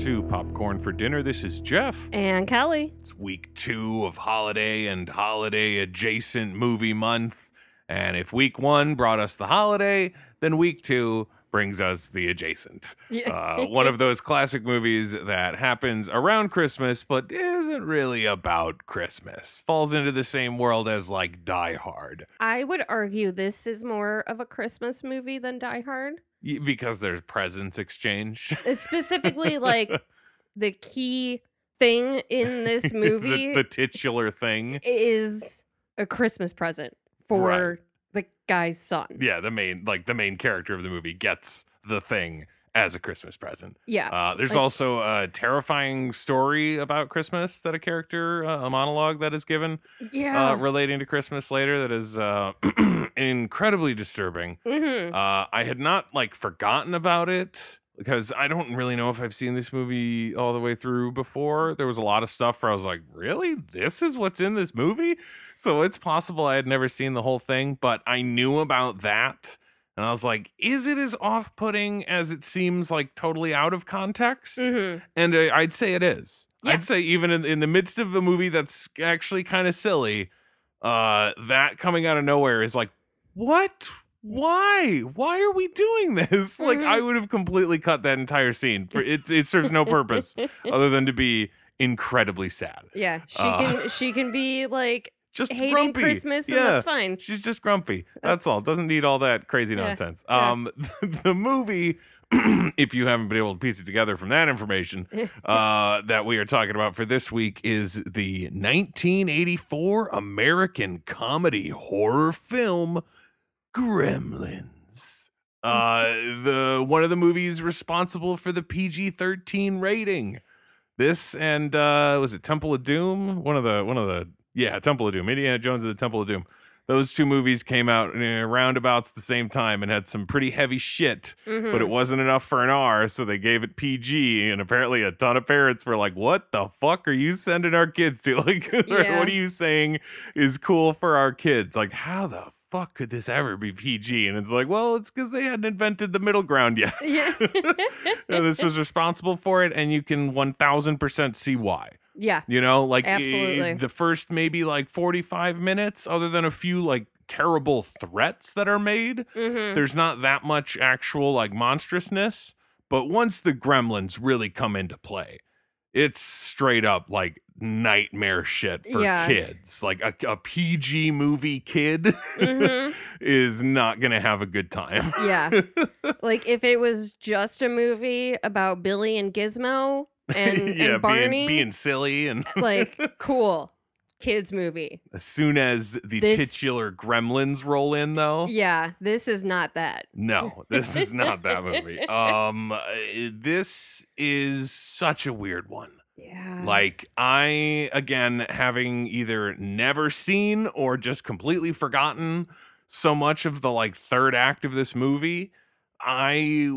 welcome to Popcorn for Dinner. This is Jeff. And Kelly. It's week two of holiday and holiday adjacent movie month. And if week one brought us the holiday, then week two brings us the adjacent. Uh, one of those classic movies that happens around Christmas, but isn't really about Christmas. Falls into the same world as like Die Hard I would argue this is more of a Christmas movie than Die Hard. Because there's presents exchange. Specifically, like the key thing in this movie the, the titular thing. is a Christmas present for Right. the guy's son. Yeah, the main like the main character of the movie gets the thing as a Christmas present. Yeah. Uh, there's Like- also a terrifying story about Christmas that a character, uh, a monologue that is given yeah. uh, relating to Christmas later that is uh, incredibly disturbing. hmm Uh, I had not like forgotten about it because I don't really know if I've seen this movie all the way through before. There was a lot of stuff where I was like, really? This is what's in this movie? So it's possible I had never seen the whole thing, but I knew about that. And I was like, is it as off putting as it seems like totally out of context? hmm And uh, I'd say it is. Yeah. I'd say even in, in the midst of a movie that's actually kind of silly, uh, that coming out of nowhere is like, what? Why? Why are we doing this? Like, Mhm. I would have completely cut that entire scene. It, it serves no purpose other than to be incredibly sad. yeah. She Uh, can she can be like Just hating grumpy. Christmas and Yeah. that's fine. She's just grumpy. That's, That's- all. Doesn't need all that crazy Yeah, nonsense. yeah. Um, the movie, if you haven't been able to piece it together from that information, uh, that we are talking about for this week is the 1984 American comedy horror film Gremlins. Uh, the one of the movies responsible for the PG-13 rating. This and uh, was it Temple of Doom? One of the one of the yeah Temple of Doom. Indiana Jones and the Temple of Doom. Those two movies came out in roundabouts the same time and had some pretty heavy shit but Mhm. it wasn't enough for an R, so they gave it PG. And apparently, a ton of parents were like, "What the fuck are you sending our kids to? Like, Yeah. what are you saying is cool for our kids? Like, how the fuck could this ever be PG?" And it's like, well, it's because they hadn't invented the middle ground yet. yeah. and this was responsible for it, and you can one thousand percent see why. Yeah. You know, like Absolutely. the first maybe like forty five minutes, other than a few like terrible threats that are made hmm there's not that much actual like monstrousness but once the gremlins really come into play it's straight up like nightmare shit for Yeah. kids like a, a pg movie kid Mhm. is not gonna have a good time Yeah. like if it was just a movie about Billy and Gizmo and, yeah and Barney, being, being silly and like cool kids movie. as soon as the This- titular gremlins roll in though Yeah, this is not that. No, this is not that movie. Um, uh, this is such a weird one. Yeah. Like I again having either never seen or just completely forgotten so much of the like third act of this movie. I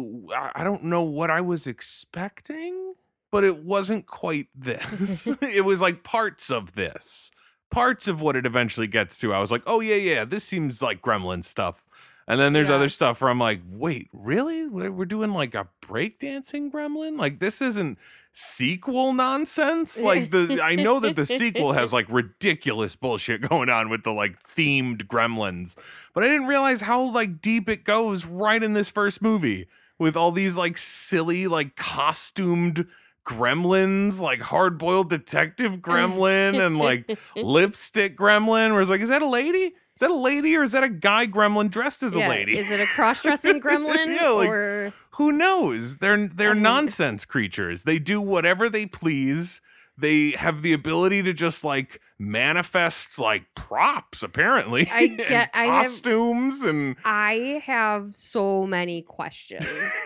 I don't know what I was expecting, but it wasn't quite this. it was like parts of this. Parts of what it eventually gets to. I was like, "Oh yeah, yeah, this seems like gremlin stuff." And then there's Yeah. other stuff where I'm like, "Wait, really? We're we're doing like a breakdancing gremlin? Like this isn't sequel nonsense like the i know that the sequel has like ridiculous bullshit going on with the like themed gremlins but i didn't realize how like deep it goes right in this first movie with all these like silly like costumed gremlins like hard-boiled detective gremlin and like lipstick gremlin where it's like is that a lady? Is that a lady or is that a guy gremlin dressed as yeah. a lady? Is it a cross-dressing gremlin Yeah, like- or who knows? They're they're I mean- nonsense creatures. They do whatever they please they have the ability to just like manifest like props apparently I and get- I have- costumes and I have so many questions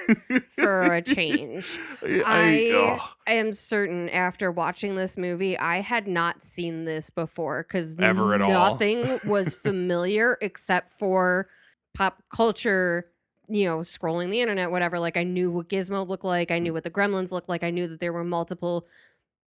for a change. I, I am certain after watching this movie, I had not seen this before because Ever at all. nothing was familiar except for pop culture. You know, scrolling the internet, whatever. Like, I knew what Gizmo looked like. I knew mm. what the Gremlins looked like. I knew that there were multiple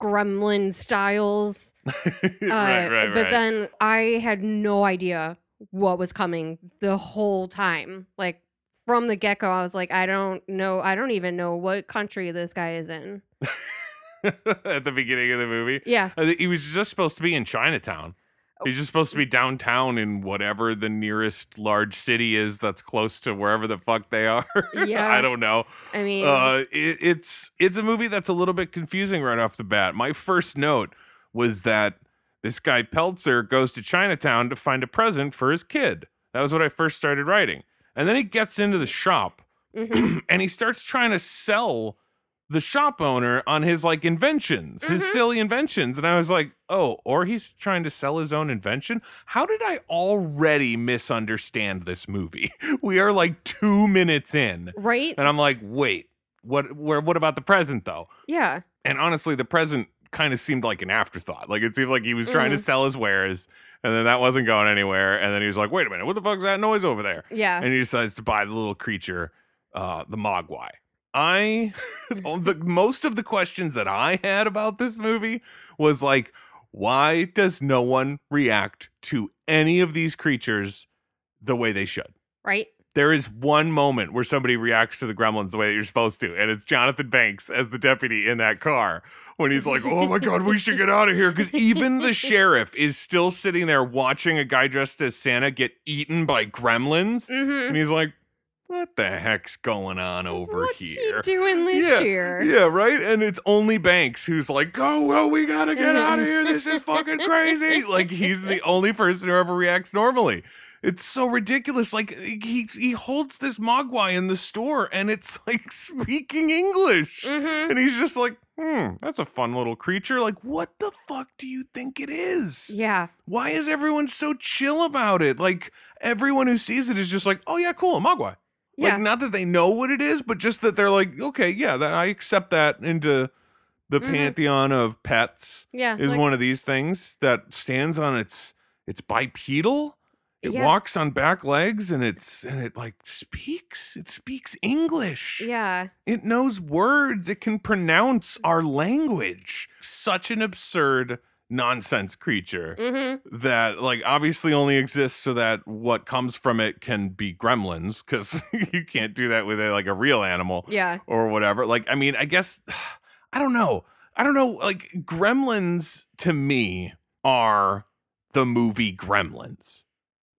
Gremlin styles. right, Uh, right, but right. then I had no idea what was coming the whole time. Like from the get go, I was like, I don't know. I don't even know what country this guy is in. at the beginning of the movie. Yeah. He was just supposed to be in Chinatown. He's just supposed to be downtown in whatever the nearest large city is that's close to wherever the fuck they are. Yeah. I don't know. I mean, Uh, it, it's it's a movie that's a little bit confusing right off the bat. My first note was that this guy Peltzer goes to Chinatown to find a present for his kid. That was what I first started writing, and then he gets into the shop mhm. and he starts trying to sell the shop owner on his like inventions, his Mhm. silly inventions. And I was like, oh, or he's trying to sell his own invention. How did I already misunderstand this movie? We are like two minutes in, right? and I'm like, wait, what? Where? What about the present though? Yeah. And honestly, the present kind of seemed like an afterthought. Like it seemed like he was trying to Mhm. sell his wares, and then that wasn't going anywhere. And then he was like, wait a minute, what the fuck's that noise over there? Yeah. and he decides to buy the little creature, uh, the Mogwai. I, the most of the questions that I had about this movie was like, why does no one react to any of these creatures the way they should? right? There is one moment where somebody reacts to the gremlins the way that you're supposed to, and it's Jonathan Banks as the deputy in that car when he's like, "Oh my god, we should get out of here!" Because even the sheriff is still sitting there watching a guy dressed as Santa get eaten by gremlins, Mm-hmm. and he's like, "What the heck's going on over What's here?" What's he doing this Yeah, year? Yeah, right. And it's only Banks who's like, "Go, go, we gotta get out of here. This is fucking crazy." Like he's the only person who ever reacts normally. It's so ridiculous. Like he he holds this mogwai in the store, and it's like speaking English, Mm-hmm. and he's just like, "Hmm, that's a fun little creature." Like, what the fuck do you think it is? Yeah. Why is everyone so chill about it? Like everyone who sees it is just like, "Oh yeah, cool, a mogwai." Yeah. Like not that they know what it is, but just that they're like, okay, yeah, that, I accept that into the Mhm. pantheon of pets yeah. is like- one of these things that stands on its it's bipedal. It Yeah. walks on back legs and it's and it like speaks. It speaks English. Yeah. It knows words. It can pronounce our language. Such an absurd nonsense creature Mm-hmm. that like obviously only exists so that what comes from it can be gremlins because you can't do that with a, like a real animal Yeah. or whatever like i mean i guess i don't know i don't know like gremlins to me are the movie gremlins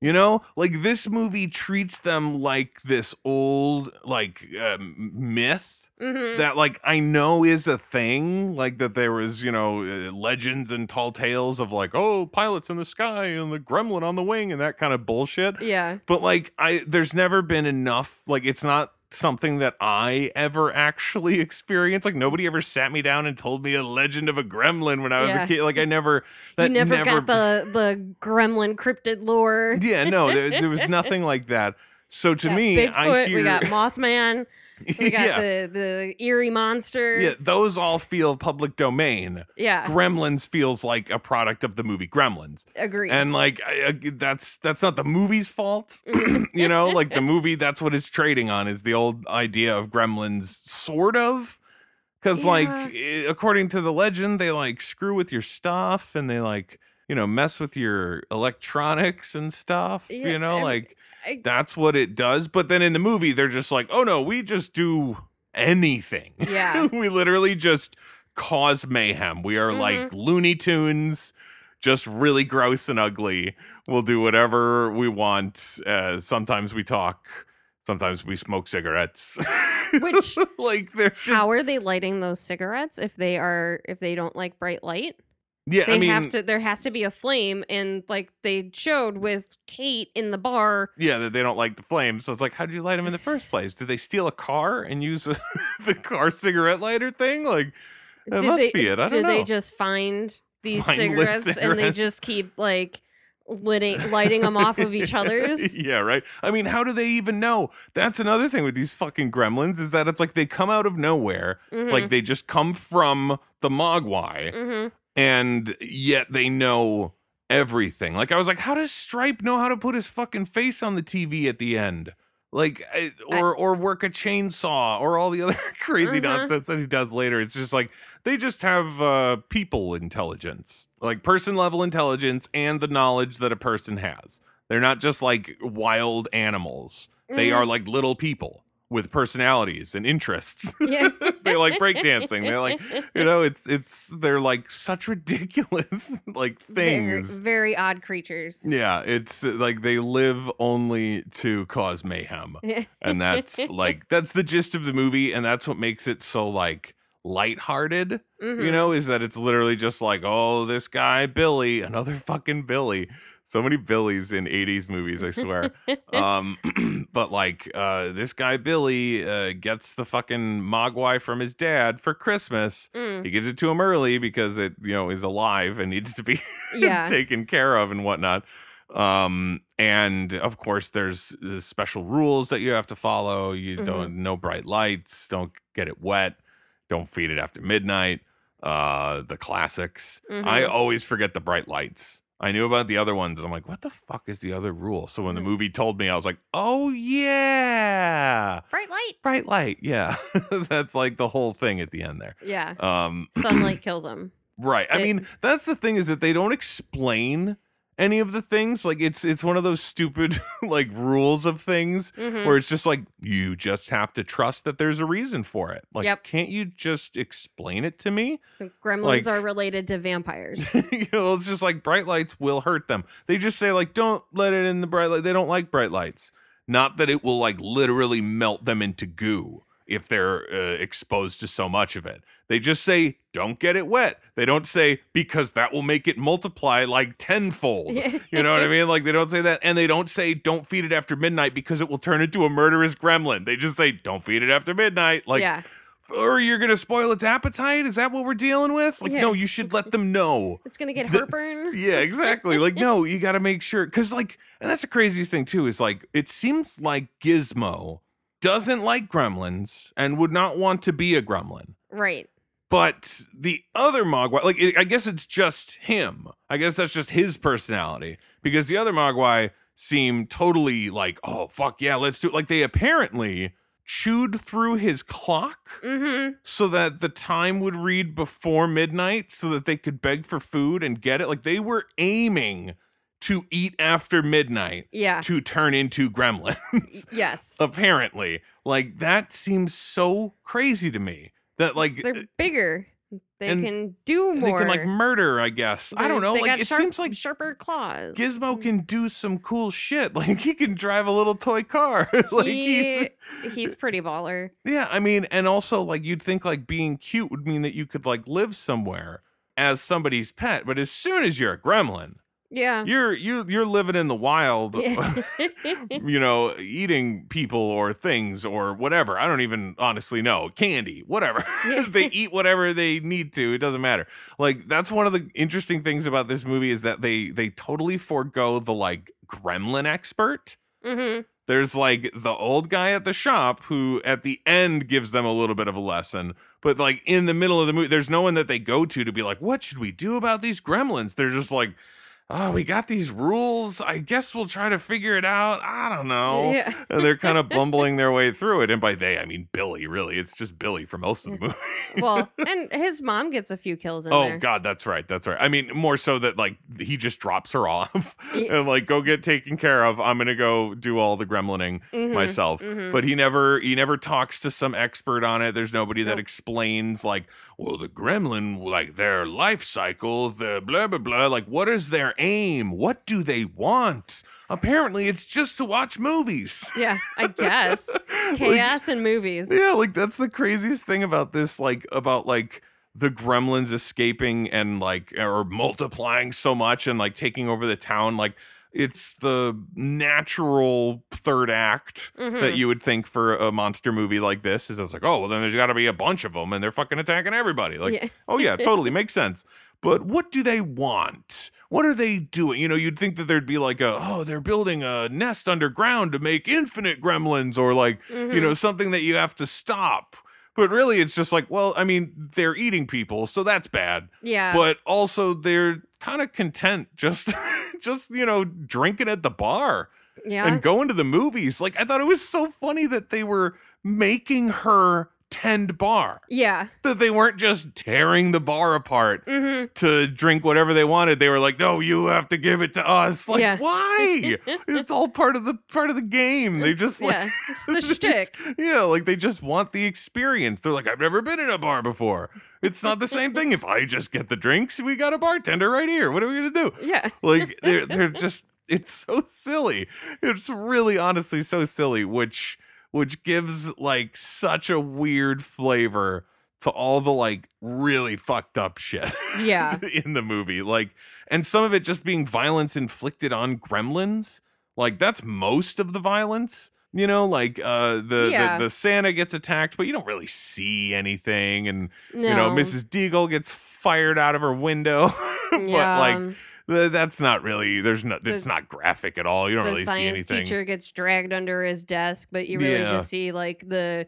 you know like this movie treats them like this old like um, myth Mm-hmm. that like I know is a thing, like that there was you know uh, legends and tall tales of like oh pilots in the sky and the gremlin on the wing and that kind of bullshit. Yeah. But like I, there's never been enough. Like it's not something that I ever actually experienced. Like nobody ever sat me down and told me a legend of a gremlin when I was Yeah. a kid. Like I never. You That never, got the the gremlin cryptid lore. Yeah, no, there, there was nothing like that. So to me, Bigfoot. I hear We got Mothman. We got yeah, the the eerie monster. yeah, those all feel public domain. Yeah. Gremlins feels like a product of the movie Gremlins, Agree. and like I, I- that's that's not the movie's fault. You mm-hmm. know, like the movie, that's what it's trading on is the old idea of Gremlins, sort of. Because like Yeah. i- according to the legend, they like screw with your stuff and they like you know mess with your electronics and stuff. Yeah, you know, like I- that's what it does. But then in the movie, they're just like, oh no, we just do anything. Yeah. we literally just cause mayhem. We are like Mm-hmm. Looney Tunes, just really gross and ugly. We'll do whatever we want. Uh, sometimes we talk. Sometimes we smoke cigarettes. Which- like they're just How are they lighting those cigarettes if they are if they don't like bright light? Yeah. They I mean, have to there has to be a flame and like they showed with Kate in the bar. yeah, that they don't like the flame. So it's like, how did you light them in the first place? Did they steal a car and use a, the car cigarette lighter thing? Like that did must they be it. I don't know. they just find these lit cigarettes, and they just keep like lighting lighting them off of each other's? yeah, right. I mean, how do they even know? That's another thing with these fucking gremlins is that it's like they come out of nowhere, Mhm, like they just come from the Mogwai, mhm. And yet they know everything. Like I was like, how does Stripe know how to put his fucking face on the TV at the end? Like, I, I- or or work a chainsaw, or all the other crazy Mhm. nonsense that he does later. It's just like they just have uh, people intelligence, like person level intelligence, and the knowledge that a person has. They're not just like wild animals. They Mhm. are like little people with personalities and interests. Yeah. they like breakdancing. They're like, you know, it's it's they're like such ridiculous like things. very odd creatures. Yeah, it's uh, like they live only to cause mayhem. And that's like that's the gist of the movie and that's what makes it so like lighthearted, you Mhm. know, is that it's literally just like, oh, this guy Billy, another fucking Billy. So many Billies in 80s movies, I swear. um but like uh this guy Billy uh gets the fucking mogwai from his dad for Christmas. Mm, He gives it to him early because it, you know, is alive and needs to be yeah. taken care of and whatnot. Um, and of course, there's the special rules that you have to follow. You Mhm. don't no bright lights, don't get it wet, don't feed it after midnight. Uh, the classics. I Mhm. always forget the bright lights. I knew about the other ones, and I'm like, what the fuck is the other rule? So when the Mhm. movie told me, I was like, oh yeah, Bright light. bright light, yeah. That's like the whole thing at the end there. Yeah. Um, Sunlight kills him. Right. I mean, that's the thing is that they don't explain any of the things. Like it's it's one of those stupid like rules of things Mhm. where it's just like you just have to trust that there's a reason for it. Like Yep. can't you just explain it to me? So gremlins like- are related to vampires. you know, it's just like bright lights will hurt them. They just say like don't let it in the bright light. They don't like bright lights. Not that it will like literally melt them into goo if they're uh, exposed to so much of it. They just say don't get it wet. They don't say because that will make it multiply like tenfold. You know what I mean? Like they don't say that, and they don't say don't feed it after midnight because it will turn into a murderous gremlin. They just say don't feed it after midnight. Like, yeah. or you're gonna spoil its appetite. Is that what we're dealing with? Like, Yeah. no, you should let them know. It's gonna get the- heartburn. Yeah, exactly. Like, no, you got to make sure because, like, and that's the craziest thing too is like it seems like Gizmo doesn't like gremlins and would not want to be a gremlin. Right. But the other Mogwai, like, it, I guess it's just him. I guess that's just his personality because the other Mogwai seem totally like, oh fuck yeah, let's do it. Like they apparently chewed through his clock Mm-hmm. so that the time would read before midnight so that they could beg for food and get it. Like they were aiming to eat after midnight Yeah. to turn into gremlins, yes. apparently. Like that seems so crazy to me that like they're uh, bigger. They can do more. they can like murder, I guess. I don't know. Like it sharp- seems like sharper claws. Gizmo mm. can do some cool shit. Like he can drive a little toy car. like he's- he, he's pretty baller. Yeah, I mean, and also like you'd think like being cute would mean that you could like live somewhere as somebody's pet, but as soon as you're a gremlin, Yeah. you're you you're living in the wild, Yeah. you know, eating people or things or whatever. I don't even honestly know. Candy, whatever. They eat whatever they need to. It doesn't matter. Like that's one of the interesting things about this movie is that they they totally forego the like gremlin expert hmm there's like the old guy at the shop who at the end gives them a little bit of a lesson but like in the middle of the movie there's no one that they go to to be like what should we do about these gremlins they're just like oh we got these rules i guess we'll try to figure it out i don't know Yeah. and they're kind of bumbling their way through it and by they i mean billy really it's just billy for most of the movie Well, and his mom gets a few kills in Oh there. God, that's right. That's right. I mean, more so that like he just drops her off and like go get taken care of. I'm gonna go do all the gremlining Mhm, myself. mhm. But he never he never talks to some expert on it. There's nobody that Nope. explains like, well, the gremlin, like their life cycle, the blah blah blah. Like, what is their aim? What do they want? Apparently, it's just to watch movies. Yeah, I guess. Like, Chaos in movies. yeah, like that's the craziest thing about this, like about like the gremlins escaping and like or multiplying so much and like taking over the town. Like it's the natural third act that Mhm. you would think for a monster movie like this. Is it's like, oh well, then there's got to be a bunch of them and they're fucking attacking everybody. Like, yeah. oh yeah, totally makes sense. But what do they want? What are they doing? You know, you'd think that there'd be like a, oh, they're building a nest underground to make infinite gremlins or like you Mhm. know, something that you have to stop. But really, it's just like, well, I mean, they're eating people, so that's bad. yeah. But also, they're kind of content just, just you know, drinking at the bar yeah. and going to the movies. Like, I thought it was so funny that they were making her tend bar. Yeah. That they weren't just tearing the bar apart hmm to drink whatever they wanted. They were like, "No, you have to give it to us." Like, Yeah. why? it's all part of the part of the game. They just like yeah, it's the shtick. yeah, like they just want the experience. They're like, I've never been in a bar before. It's not the same thing. If I just get the drinks, we got a bartender right here. What are we gonna do? Yeah. Like they're they're just it's so silly. It's really honestly so silly, which which gives like such a weird flavor to all the like really fucked up shit Yeah. in the movie. Like and some of it just being violence inflicted on gremlins. Like that's most of the violence. You know, like uh the, Yeah. the the Santa gets attacked, but you don't really see anything and No. you know, Mrs. Deagle gets fired out of her window. but yeah. like that's not really there's no The- it's not graphic at all you don't really see science anything teacher gets dragged under his desk, but you really Yeah. just see like the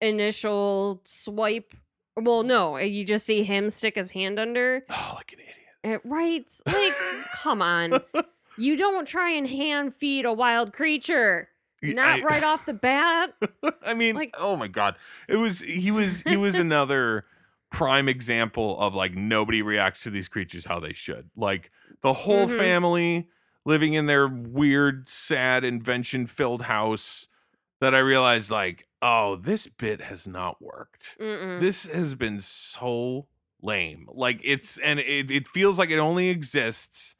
initial swipe. Well, no, you just see him stick his hand under. oh like an idiot Uh, right? Like, come on. You don't try and hand feed a wild creature. Not I, right off the bat. i mean like- oh my god it was he was he was another prime example of like nobody reacts to these creatures how they should like the whole Mhm. family living in their weird sad invention filled house that i realized like oh this bit has not worked Mm-mm. this has been so lame. Like it's and it, it feels like it only exists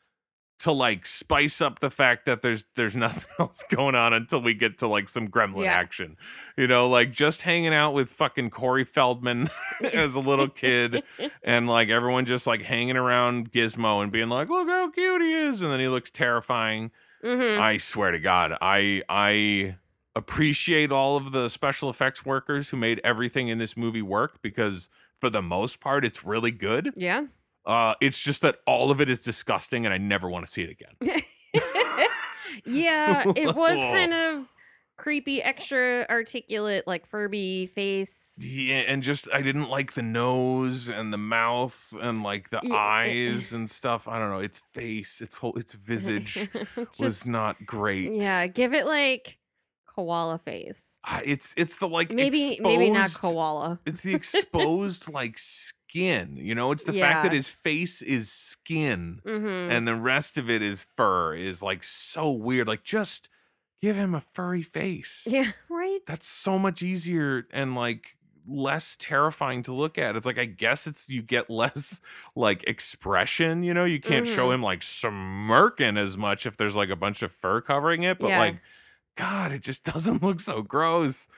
to like spice up the fact that there's there's nothing else going on until we get to like some gremlin Yeah. action. You know, like just hanging out with fucking Corey Feldman as a little kid and like everyone just like hanging around Gizmo and being like, look how cute he is. And then he looks terrifying. Mhm. I swear to God, I I appreciate all of the special effects workers who made everything in this movie work because for the most part, it's really good. Yeah. Uh, it's just that all of it is disgusting, and I never want to see it again. yeah, it was kind of creepy, extra articulate, like Furby face. Yeah, and just I didn't like the nose and the mouth and like the Yeah, eh, eyes and stuff. I don't know. Its face, its whole, its visage was not great. yeah, give it like koala face. Uh, it's it's the like Maybe maybe not koala. It's the exposed like skin, you know. It's the fact that his face is skin Mm-hmm. and the rest of it is fur is like so weird. Like just give him a furry face. yeah, right. That's so much easier and like less terrifying to look at. It's like I guess it's you get less like expression, you know. You can't show Mhm. him like smirking as much if there's like a bunch of fur covering it, but Yeah. like god, it just doesn't look so gross.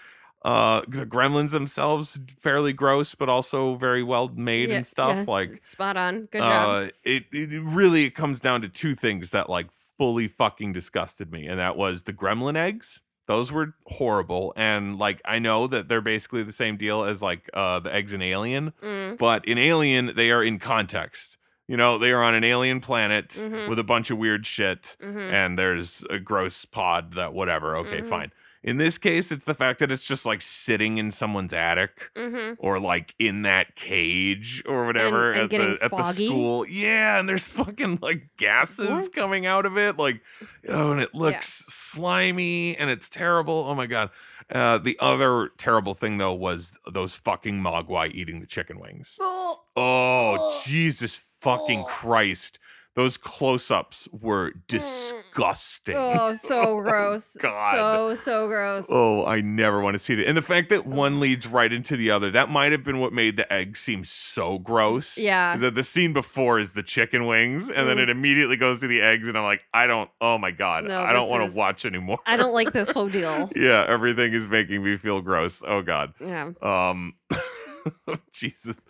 Uh the gremlins themselves fairly gross but also very well made Yeah, and stuff yeah, like spot on. Good job. uh, it, it it really it comes down to two things that like fully fucking disgusted me, and that was the gremlin eggs. Those were horrible, and like I know that they're basically the same deal as like uh, the eggs in Alien, Mm, but in Alien they are in context. You know, they are on an alien planet Mhm. with a bunch of weird shit, hmm and there's a gross pod that whatever. Okay, Mhm. fine. In this case, it's the fact that it's just like sitting in someone's attic hmm or like in that cage or whatever and at getting the at the school. Yeah, and there's fucking like gases What? coming out of it, like oh, and it looks slimy and it's terrible. Oh my god. Uh, the other terrible thing though was those fucking mogwai eating the chicken wings. Oh, Oh Oh. Jesus fucking Oh. Christ! Those close-ups were disgusting. oh, so gross. God. So so gross. Oh, I never want to see it. And the fact that one leads right into the other, that might have been what made the egg seem so gross. Yeah. That the scene before is the chicken wings, and then Mm. it immediately goes to the eggs, and I'm like, I don't, oh my God, No, I don't want is- to watch anymore. I don't like this whole deal. yeah, everything is making me feel gross. Oh God. Yeah. Um, Jesus.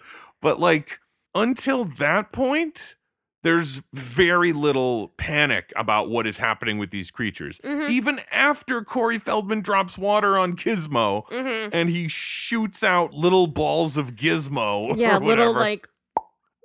But like, until that point, there's very little panic about what is happening with these creatures. hmm Even after Corey Feldman drops water on Gizmo, hmm and he shoots out little balls of gizmo. Yeah, little like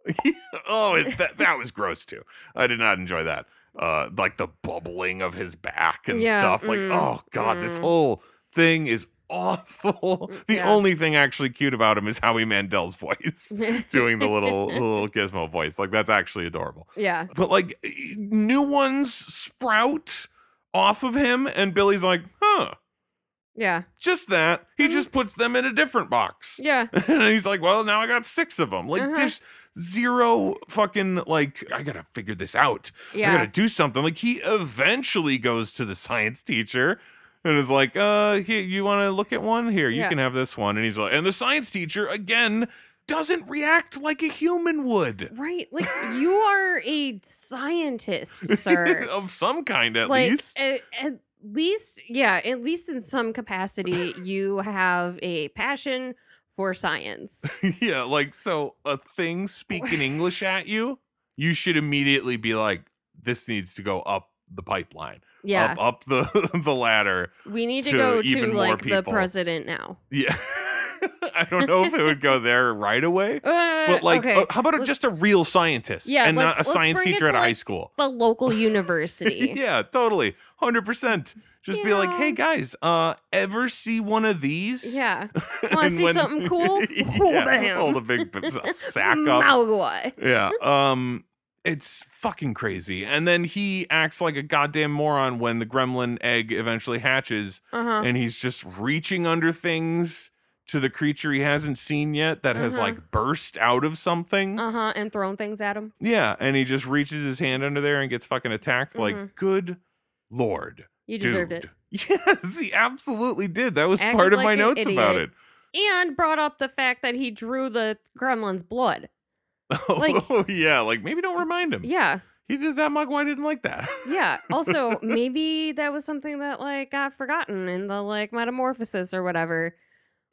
oh, it, that that was gross too. I did not enjoy that. Uh, like the bubbling of his back and Yeah, stuff. Like, mm, oh god, this mm. whole thing is awful. The Yeah. only thing actually cute about him is Howie Mandel's voice, doing the little little gizmo voice. Like that's actually adorable. yeah. But like new ones sprout off of him, and Billy's like, huh. Yeah. Just that. He Mhm. just puts them in a different box. Yeah. and he's like, well, now I got six of them. Like, Uh-huh. there's zero fucking, like, I gotta figure this out. Yeah. I gotta do something. Like, he eventually goes to the science teacher and is like, uh, here, you wanna look at one? Here, you Yeah. can have this one. And he's like, and the science teacher, again, doesn't react like a human would. Right. Like you are a scientist, sir. of some kind, at like least. At, at least yeah, at least in some capacity you have a passion for science. yeah, like so a thing speaking English at you, you should immediately be like, this needs to go up the pipeline, Yeah. up up the the ladder. we need to, to go even to more like the people. president now. Yeah, I don't know if it would go there right away, Uh, but like, okay. uh, how about a, just a real scientist, Yeah, and not a science teacher at a high school. the local university. yeah, totally, hundred percent. Just be like, hey guys, uh, ever see one of these? Yeah. Wanna And see something cool? yeah, hold a big sack up. Mogwai. yeah um it's fucking crazy and then he acts like a goddamn moron when the gremlin egg eventually hatches Uh-huh. and he's just reaching under things to the creature he hasn't seen yet that has Mhm. like burst out of something Uh-huh. And thrown things at him. yeah and he just reaches his hand under there and gets fucking attacked Mhm. like good lord You deserved dude. it. yes he absolutely did that was Acted part of like my notes about it And brought up the fact that he drew the gremlin's blood. Like- oh yeah like maybe don't remind him Yeah. he did that mug. Why didn't like that Yeah. Also, maybe that was something that like got forgotten in the like metamorphosis or whatever.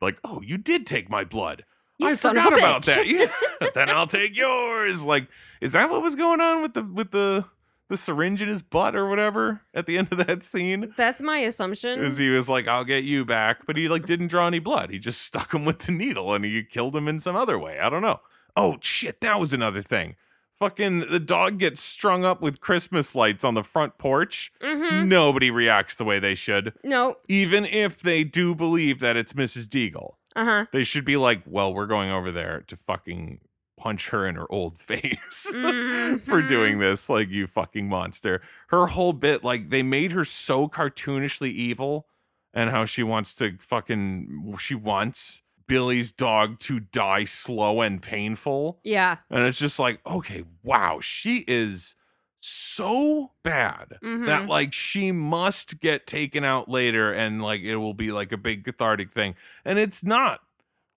like, oh, you did take my blood. You I forgot about that. Yeah, then I'll take yours. Like, is that what was going on with the with the the syringe in his butt or whatever at the end of that scene? That's my assumption. Is he was like, I'll get you back, but he like didn't draw any blood. He just stuck him with the needle and he killed him in some other way. I don't know. Oh shit, that was another thing. Fucking the dog gets strung up with Christmas lights on the front porch. mm-hmm. Nobody reacts the way they should, No. even if they do believe that it's Mrs. Deagle. Uh-huh. They should be like, well, we're going over there to fucking punch her in her old face for Mhm. doing this. Like, you fucking monster. Her whole bit, like, they made her so cartoonishly evil and how she wants to fucking, she wants Billy's dog to die slow and painful. Yeah. And it's just like, okay, wow, she is so bad that Mhm. like she must get taken out later and like it will be like a big cathartic thing. And it's not.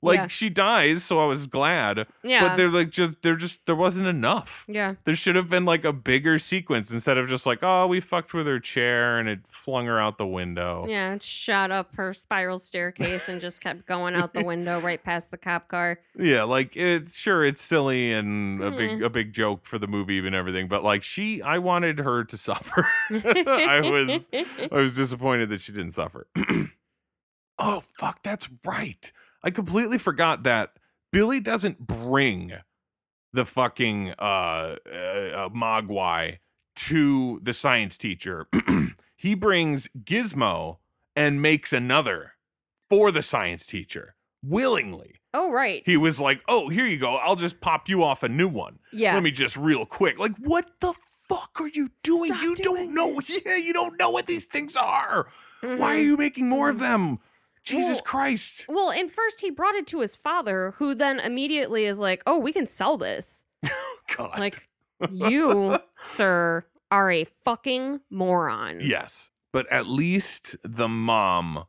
Like Yeah. she dies, so I was glad. Yeah. But they're like just they're just there wasn't enough. yeah. There should have been like a bigger sequence instead of just like, oh, we fucked with her chair and it flung her out the window. Yeah. It shot up her spiral staircase and just kept going out the window right past the cop car. Yeah, like it's sure it's silly and a Mm. big a big joke for the movie and everything, but like she I wanted her to suffer. I was I was disappointed that she didn't suffer. oh fuck, that's right. I completely forgot that Billy doesn't bring the fucking uh, uh, uh Mogwai to the science teacher. he brings Gizmo and makes another for the science teacher willingly. oh, right. He was like, "Oh, here you go. I'll just pop you off a new one. yeah. Let me just real quick. Like, what the fuck are you doing? Stop you doing don't know. Yeah, you don't know what these things are. Why are Mhm. you making more of them? Jesus Well, Christ. Well, and first he brought it to his father, who then immediately is like, "Oh, we can sell this." God. Like, you, sir, are a fucking moron. yes, but at least the mom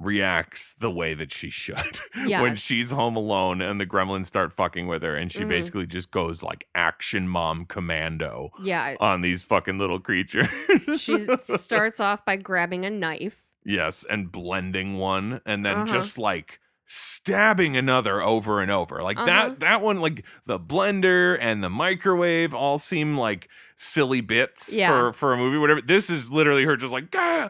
reacts the way that she should when she's home alone and the gremlins start fucking with her and she Mhm. basically just goes like action mom commando Yeah. on these fucking little creatures She starts off by grabbing a knife. Yes, and blending one and then Uh-huh. just like stabbing another over and over. Like Uh-huh. that that one like the blender and the microwave all seem like silly bits Yeah. for for a movie whatever. This is literally her just like ah,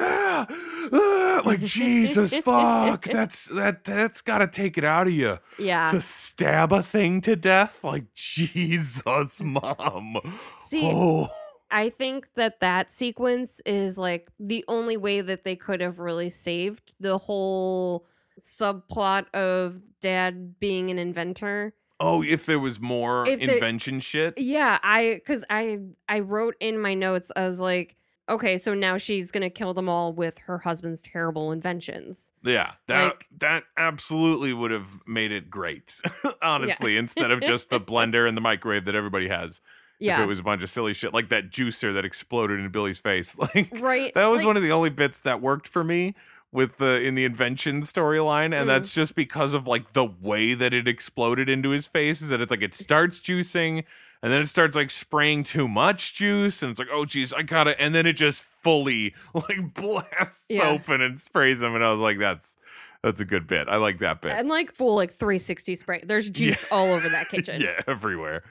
ah, ah," like Jesus fuck. That's that that's got to take it out of you Yeah. to stab a thing to death. Like Jesus, mom. See, oh. I think that that sequence is like the only way that they could have really saved the whole subplot of dad being an inventor. Oh, if there was more If invention shit. Yeah, I cuz I I wrote in my notes I was like okay, so now she's gonna kill them all with her husband's terrible inventions. Yeah, that Like- that absolutely would have made it great. Honestly, instead of just the blender and the microwave that everybody has. If it was a bunch of silly shit like that juicer that exploded in Billy's face. Like right. that was like, one of the only bits that worked for me with the in the invention storyline and Mm. that's just because of like the way that it exploded into his face is that it's like it starts juicing and then it starts like spraying too much juice and it's like oh geez i gotta and then it just fully like blasts Yeah. open and sprays him and i was like that's that's a good bit i like that bit and like full like 360 spray. There's juice all over that kitchen. yeah everywhere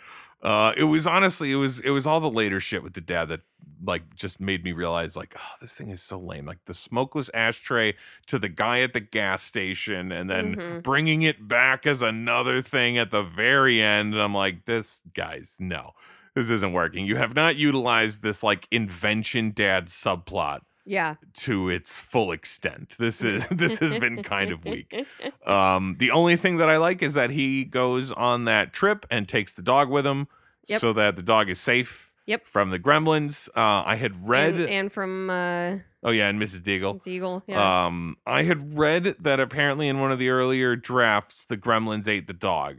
uh it was honestly it was it was all the later shit with the dad that like just made me realize like oh this thing is so lame. Like the smokeless ashtray to the guy at the gas station and then Mhm. bringing it back as another thing at the very end and i'm like this guys no. This isn't working. You have not utilized this like invention dad subplot Yeah. to its full extent. This is this has been kind of weak. Um, the only thing that I like is that he goes on that trip and takes the dog with him Yep. so that the dog is safe Yep. from the gremlins. Uh, I had read, and, and from uh oh yeah, and Mrs. Deagle. Deagle. Yeah. Um, I had read that apparently in one of the earlier drafts, the gremlins ate the dog.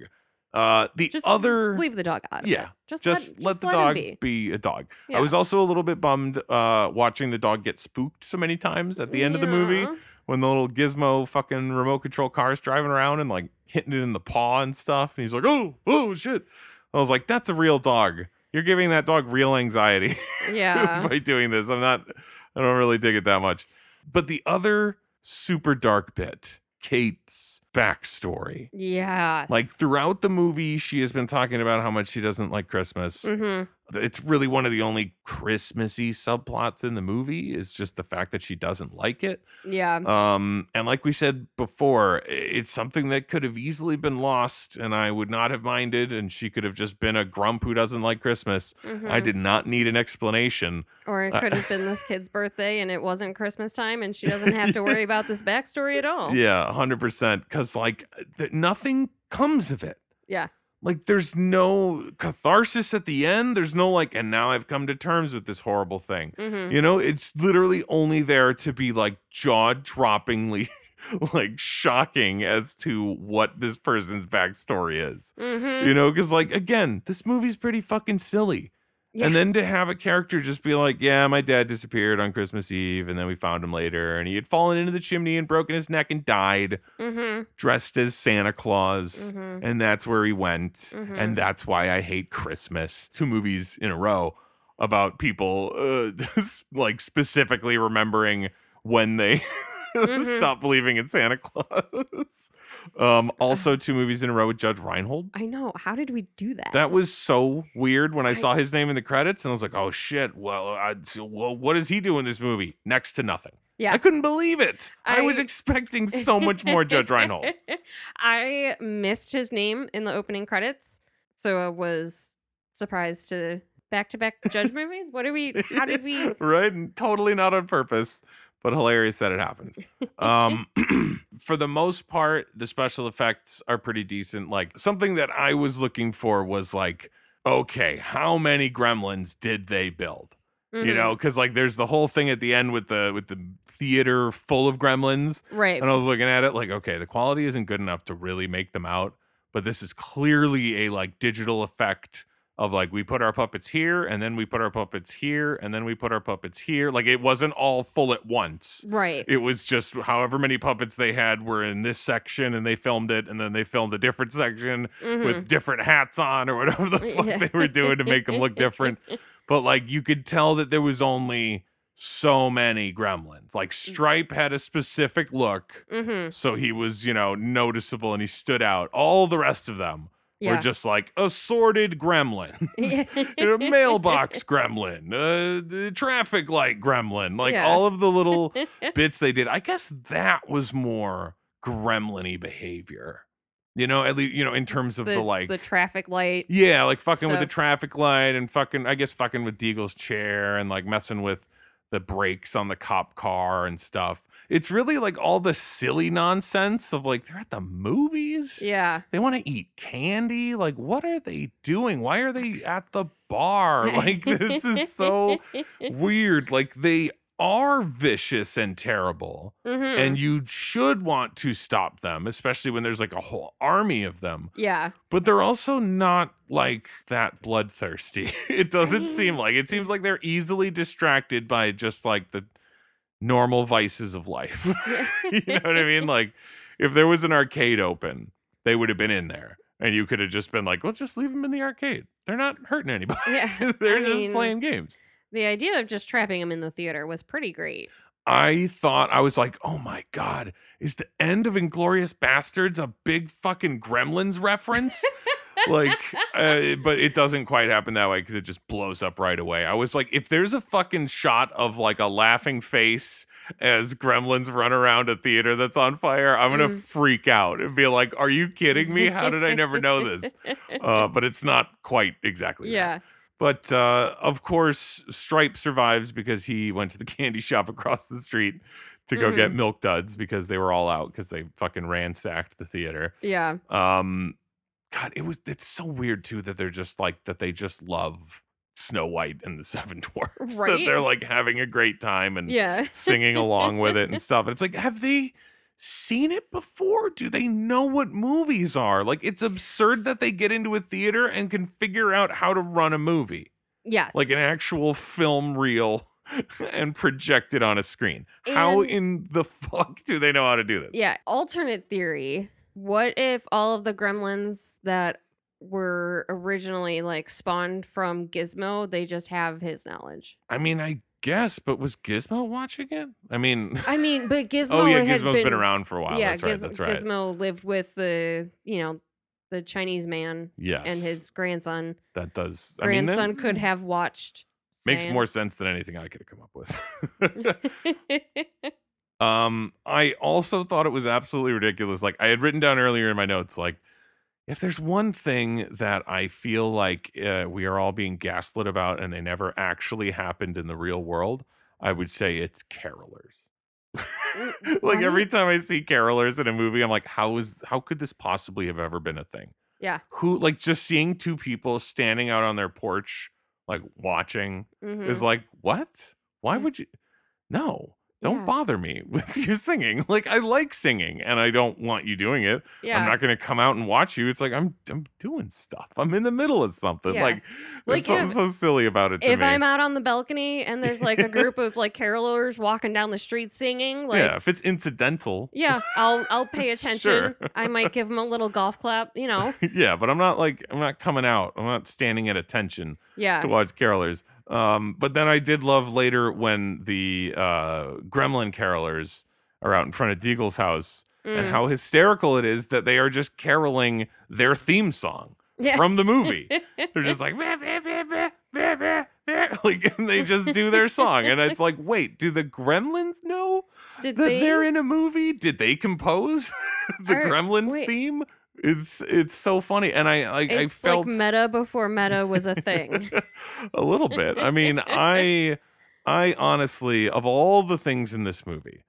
Uh, the just other, leave the dog out. Of yeah, it. Just, just let, let, just the let dog be. be. a dog. Yeah. I was also a little bit bummed uh, watching the dog get spooked so many times at the end of the movie when the little gizmo fucking remote control car is driving around and like hitting it in the paw and stuff. And he's like, oh, oh, shit. I was like, that's a real dog. You're giving that dog real anxiety Yeah. by doing this. I'm not, I don't really dig it that much. But the other super dark bit, Kate's backstory. Yeah. Like throughout the movie, she has been talking about how much she doesn't like Christmas. hmm It's really one of the only Christmassy subplots in the movie is just the fact that she doesn't like it. Yeah. Um, and like we said before, it's something that could have easily been lost, and I would not have minded. And she could have just been a grump who doesn't like Christmas. I mhm. did not need an explanation. Or it uh, could have been this kid's birthday and it wasn't Christmas time and she doesn't have to worry about this backstory at all. Yeah, hundred percent. Because like th- nothing comes of it. Yeah. Like there's no catharsis at the end. There's no like, and now I've come to terms with this horrible thing. hmm You know, it's literally only there to be like jaw droppingly like shocking as to what this person's backstory is. hmm You know, because like again, this movie's pretty fucking silly. Yeah. And then to have a character just be like, Yeah, my dad disappeared on Christmas Eve, and then we found him later, and he had fallen into the chimney and broken his neck and died, hmm dressed as Santa Claus. hmm And that's where he went. Mhm. And that's why I hate Christmas. Two movies in a row about people uh, like specifically remembering when they Mhm. stopped believing in Santa Claus. Um, also, two movies in a row with Judge Reinhold. I know. How did we do that? That was so weird when I I- saw his name in the credits, and I was like, "Oh shit! Well, I, well, what does he do in this movie? Next to nothing." Yeah. I couldn't believe it. I, was expecting so much more Judge Reinhold. I missed his name in the opening credits, so I was surprised to back to back judge movies. What are we? How did we? right? Totally not on purpose, but hilarious that it happens. Um, for the most part, the special effects are pretty decent. Like something that I was looking for was like, okay, how many gremlins did they build? You Mhm. know, because like there's the whole thing at the end with the with the theater full of gremlins. right? And I was looking at it like, okay, the quality isn't good enough to really make them out, but this is clearly a like digital effect of like we put our puppets here and then we put our puppets here and then we put our puppets here. Like it wasn't all full at once. Right. It was just however many puppets they had were in this section and they filmed it and then they filmed a different section Mhm. with different hats on or whatever the fuck Yeah. they were doing to make them look different. But like you could tell that there was only so many gremlins. Like Stripe had a specific look hmm so he was, you know, noticeable and he stood out. All the rest of them were Yeah. just like assorted gremlin, mailbox gremlin, uh, the traffic light gremlin, like Yeah. all of the little bits they did. I guess that was more gremlin-y behavior. You know, at least you know in terms of the, like the traffic light. yeah, like fucking with the traffic light and fucking I guess fucking with Deagle's chair and like messing with the brakes on the cop car and stuff. It's really like all the silly nonsense of like they're at the movies. Yeah. They want to eat candy. Like, what are they doing? Why are they at the bar? Like, this is so weird. Like, they are vicious and terrible, Mhm. and you should want to stop them, especially when there's like a whole army of them. yeah. But they're also not like that bloodthirsty. it doesn't seem like it seems like they're easily distracted by just like the normal vices of life. you know what I mean? Like if there was an arcade open, they would have been in there. And you could have just been like, well, just leave them in the arcade. They're not hurting anybody. Yeah, They're I just mean- playing games. The idea of just trapping them in the theater was pretty great. I thought I was like, oh my God, is the end of Inglourious Basterds a big fucking gremlins reference? Like, uh, but it doesn't quite happen that way because it just blows up right away. I was like, if there's a fucking shot of like a laughing face as gremlins run around a theater that's on fire, I'm gonna Mm. freak out and be like, are you kidding me? How did I never know this? Uh, but it's not quite exactly. that. yeah. But uh, of course, Stripe survives because he went to the candy shop across the street to go get Mhm. milk duds because they were all out because they fucking ransacked the theater. Yeah. Um, God, it was it's so weird too that they're just like that they just love Snow White and the Seven Dwarfs. That Right? they're like having a great time and Yeah. singing along with it and stuff. And it's like, have they seen it before? Do they know what movies are? Like, it's absurd that they get into a theater and can figure out how to run a movie, Yes. like an actual film reel, and project it on a screen. how in the fuck do they know how to do this? Yeah, alternate theory. What if all of the gremlins that were originally like spawned from Gizmo, they just have his knowledge? I mean, I guess, but was Gizmo watching it? I mean, I mean, but oh, Gizmo oh yeah, Gizmo's been, been, around for a while. yeah, that's right. That's right. Gizmo lived with the, you know, the Chinese man yes, and his grandson. that does. I mean, Grandson that could hmm. have watched. makes more sense than anything I could have come up with. Um, I also thought it was absolutely ridiculous. Like I had written down earlier in my notes, like if there's one thing that I feel like uh, we are all being gaslit about, and they never actually happened in the real world, I would say it's carolers. like every time I see carolers in a movie, I'm like, how is how could this possibly have ever been a thing? yeah. Who like just seeing two people standing out on their porch, like watching, mhm. is like, what? Why would you? No, don't Yeah. bother me with your singing. Like, I like singing and I don't want you doing it. yeah. I'm not going to come out and watch you. It's like, I'm, I'm doing stuff. I'm in the middle of something. Yeah. Like, there's Like, something so silly about it to if me. I'm out on the balcony and there's like a group of like carolers walking down the street singing, like yeah, if it's incidental. Yeah, I'll I'll pay attention. Sure. I might give them a little golf clap, you know. yeah, but I'm not like, I'm not coming out. I'm not standing at attention Yeah. to watch carolers. Um, but then I did love later when the uh, gremlin carolers are out in front of Deagle's house and Mm. how hysterical it is that they are just caroling their theme song Yeah. from the movie. They're just like, "Bah, bah, bah, bah, bah, bah, bah," like, and they just do their song. And it's like, wait, do the gremlins know Did that they? they... are in a movie? Did they compose the Are- gremlins wait. theme? It's it's so funny. And I like I felt like meta before meta was a thing. a little bit. I mean, I I honestly, of all the things in this movie,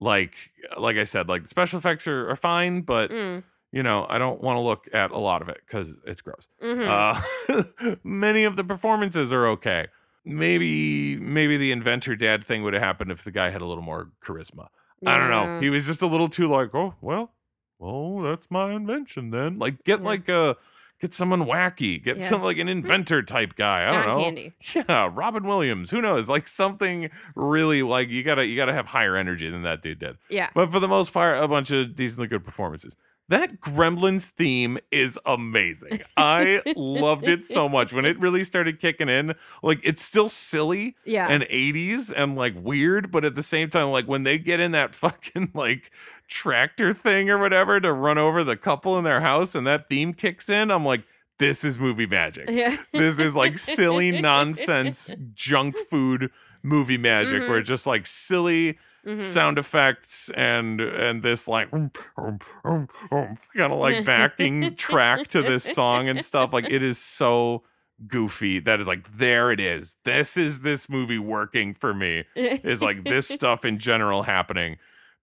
like like I said, like the special effects are, are fine, but Mm, you know, I don't want to look at a lot of it because it's gross. mhm. Uh, many of the performances are okay. Maybe maybe the inventor dad thing would have happened if the guy had a little more charisma. I don't know. He was just a little too like, oh well, well that's my invention then. Like get Yeah. like a get someone wacky, get Yeah. some like an inventor type guy. I don't know. Candy. Yeah, Robin Williams. Who knows? Like something really like you gotta you gotta have higher energy than that dude did. Yeah. But for the most part, a bunch of decently good performances. That Gremlins theme is amazing. I loved it so much when it really started kicking in. Like it's still silly Yeah. and 80s and like weird, but at the same time, like when they get in that fucking like tractor thing or whatever to run over the couple in their house and that theme kicks in, I'm like, this is movie magic. yeah. This is like silly nonsense junk food movie magic where Mhm. it's just like silly Mhm. sound effects and and this like kind of like backing track to this song and stuff like it is so goofy that is like there it is this is this movie working for me is like this stuff in general happening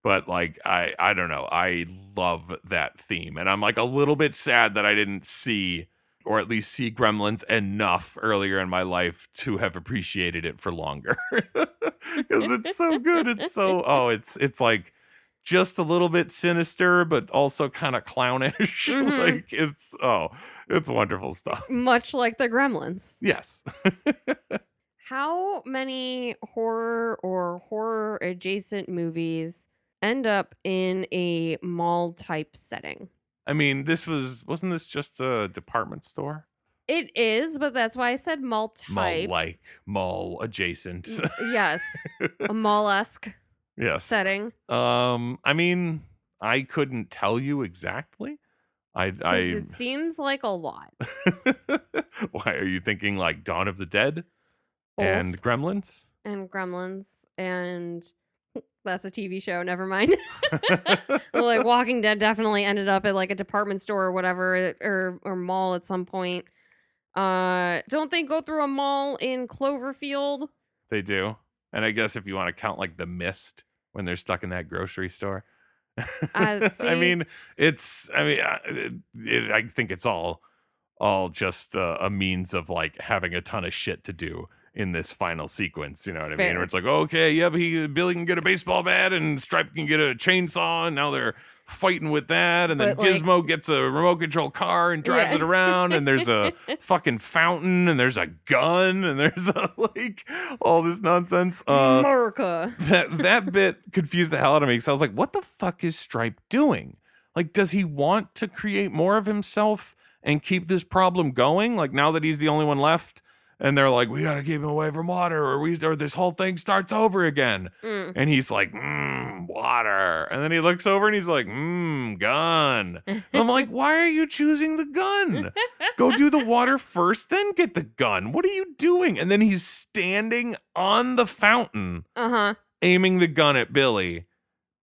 but like I I don't know. I love that theme and I'm like a little bit sad that I didn't see or at least see Gremlins enough earlier in my life to have appreciated it for longer. Cuz it's so good. It's so oh, it's it's like just a little bit sinister but also kind of clownish. Mhm. like it's oh, it's wonderful stuff. Much like the Gremlins. Yes. How many horror or horror adjacent movies end up in a mall type setting? I mean, this was wasn't this just a department store? It is, but that's why I said mall Mall type. like, mall adjacent. Yes, a mall esque yes. setting. Um, I mean, I couldn't tell you exactly. I I It seems like a lot. Why are you thinking like Dawn of the Dead and Gremlins? and Gremlins and that's a TV show. Never mind. Well, like Walking Dead definitely ended up at like a department store or whatever or or mall at some point. Uh, don't they go through a mall in Cloverfield? they do. And I guess if you want to count like the mist when they're stuck in that grocery store. Uh, I mean, it's I mean, uh, it, it, I think it's all all just uh, a means of like having a ton of shit to do in this final sequence. You know what I mean? Where it's like, okay, yeah, but he Billy can get a baseball bat and Stripe can get a chainsaw, and now they're fighting with that, and then But, like- Gizmo gets a remote control car and drives Yeah. it around, and there's a fucking fountain, and there's a gun, and there's a, like all this nonsense. Uh, America. that that bit confused the hell out of me because I was like, "What the fuck is Stripe doing? Like, does he want to create more of himself and keep this problem going? Like now that he's the only one left, and they're like, we gotta keep him away from water, or we or this whole thing starts over again." Mm. And he's like, "Mmm, water," and then he looks over and he's like, "Mmm, gun." I'm like, "Why are you choosing the gun? Go do the water first, then get the gun. What are you doing?" And then he's standing on the fountain Uh huh. aiming the gun at Billy,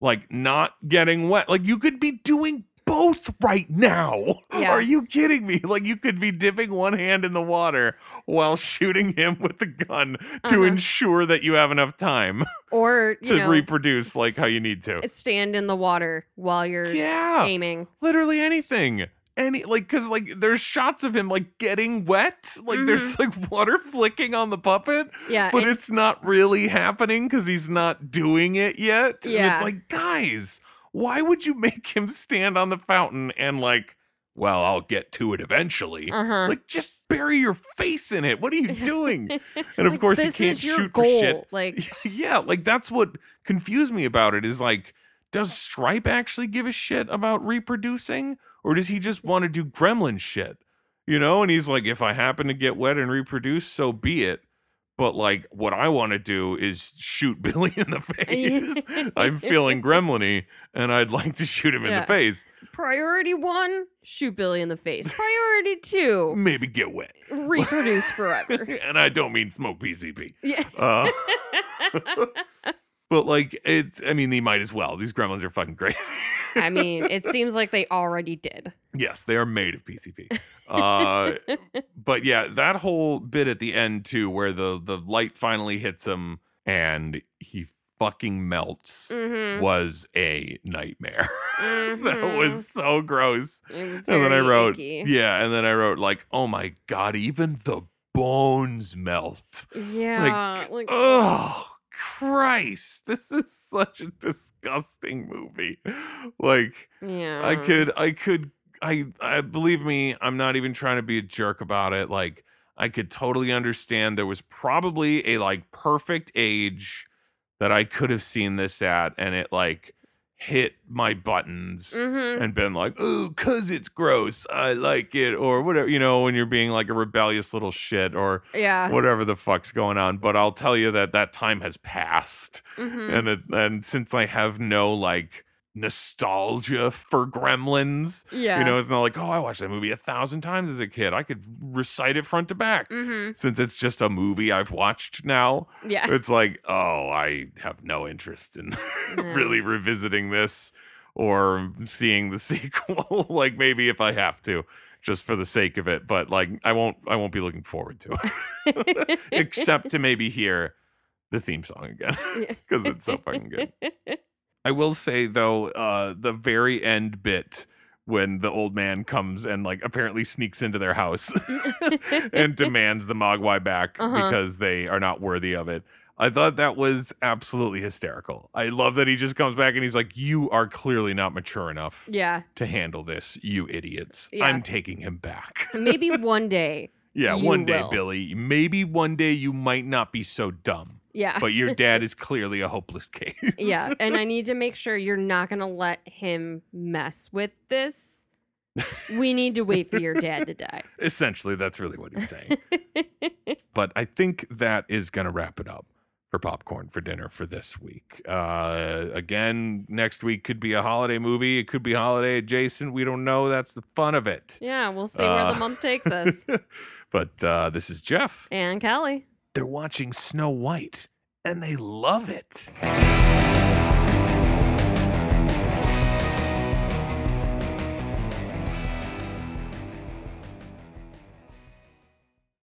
like not getting wet. Like you could be doing both right now. Yeah. Are you kidding me? Like you could be dipping one hand in the water while shooting him with the gun to Uh-huh. ensure that you have enough time Or you to know, reproduce like how you need to. stand in the water while you're Yeah. aiming. Literally anything. Any like cuz like there's shots of him like getting wet. Like there's like water flicking on the puppet. Yeah. but it's not really happening because he's not doing it yet. And Yeah. it's like, guys, why would you make him stand on the fountain and like, well, I'll get to it eventually. uh-huh. Like, just bury your face in it. What are you doing? And of Like, course, he can't shoot goal. for shit. Like, yeah, like that's what confused me about it is like, does Stripe actually give a shit about reproducing? Or does he just want to do gremlin shit? You know, and he's like, if I happen to get wet and reproduce, so be it. But like, what I want to do is shoot Billy in the face. I'm feeling gremlin and I'd like to shoot him in the face. priority one, shoot Billy in the face. Priority two, Maybe get wet. reproduce forever. and I don't mean smoke PCP. yeah. Uh, but like, it's, I mean, they might as well. These gremlins are fucking crazy. I mean, it seems like they already did. Yes, they are made of PCP. Uh, but yeah, that whole bit at the end too, where the the light finally hits him and he fucking melts, Mm-hmm. was a nightmare. that Mhm. was so gross. It was And then I wrote, icky. yeah, and then I wrote like, oh my god, even the bones melt. Yeah. Like, Oh Christ, this is such a disgusting movie. Like. yeah. I could, I could, I, I believe me, I'm not even trying to be a jerk about it. Like, I could totally understand there was probably a like perfect age that I could have seen this at, and it like hit my buttons Mm-hmm. and been like, oh, cause it's gross, I like it, or whatever, you know, when you're being like a rebellious little shit or Yeah. whatever the fuck's going on. But I'll tell you that that time has passed hmm and it, and since I have no like nostalgia for Gremlins, yeah. you know, it's not like oh I watched that movie a thousand times as a kid. I could recite it front to back. Mm-hmm. Since it's just a movie I've watched now, Yeah. it's like oh I have no interest in really revisiting this or seeing the sequel. like maybe if I have to. Just for the sake of it, but like I won't, I won't be looking forward to it, except to maybe hear the theme song again because it's so fucking good. I will say though, uh, the very end bit when the old man comes and like apparently sneaks into their house and demands the Mogwai back Uh-huh. because they are not worthy of it. I thought that was absolutely hysterical. I love that he just comes back and he's like, "You are clearly not mature enough yeah. to handle this, you idiots. Yeah. I'm taking him back." Maybe one day. yeah, one day, will. Billy. Maybe one day you might not be so dumb, Yeah. but your dad is clearly a hopeless case. yeah. And I need to make sure you're not going to let him mess with this. We need to wait for your dad to die. Essentially, that's really what he's saying. but I think that is going to wrap it up for popcorn for dinner for this week. Uh, again, next week could be a holiday movie. It could be holiday adjacent. We don't know. That's the fun of it. yeah. We'll see where Uh, the month takes us. but uh, this is Jeff. And Kelly. They're watching Snow White and they love it.